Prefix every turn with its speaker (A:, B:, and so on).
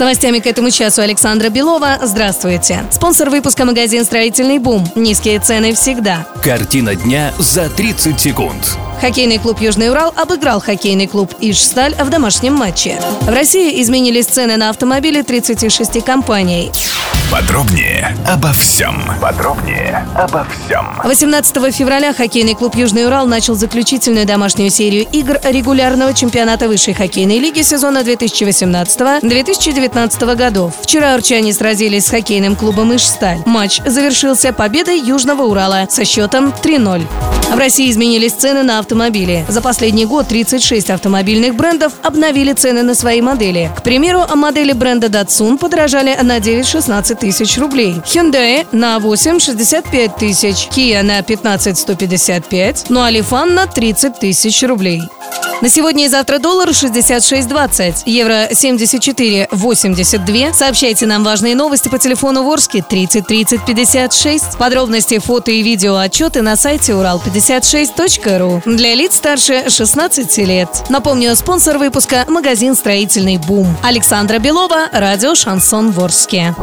A: С новостями к этому часу Александра Белова. Здравствуйте. Спонсор выпуска магазин «Строительный бум». Низкие цены всегда.
B: Картина дня за 30 секунд.
A: Хоккейный клуб «Южный Урал» обыграл хоккейный клуб «Ижсталь» в домашнем матче. В России изменились цены на автомобили 36 компаний.
C: Подробнее обо всем. Подробнее обо всем.
A: 18 февраля хоккейный клуб «Южный Урал» начал заключительную домашнюю серию игр регулярного чемпионата высшей хоккейной лиги сезона 2018-2019 годов. Вчера урчане сразились с хоккейным клубом «Ижсталь». Матч завершился победой Южного Урала со счетом 3-0. В России изменились цены на автомобили. За последний год 36 автомобильных брендов обновили цены на свои модели. К примеру, модели бренда Datsun подорожали на 9-16 тысяч рублей. Hyundai на 8-65 тысяч. Kia на 15-155. Ну а Lifan на 30 тысяч рублей. На сегодня и завтра доллар 66.20, евро 74.82. Сообщайте нам важные новости по телефону Ворске 30 30 56. Подробности, фото и видео отчеты на сайте урал56.ру. Для лиц старше 16 лет. Напомню, спонсор выпуска – магазин «Строительный бум». Александра Белова, радио «Шансон Ворске».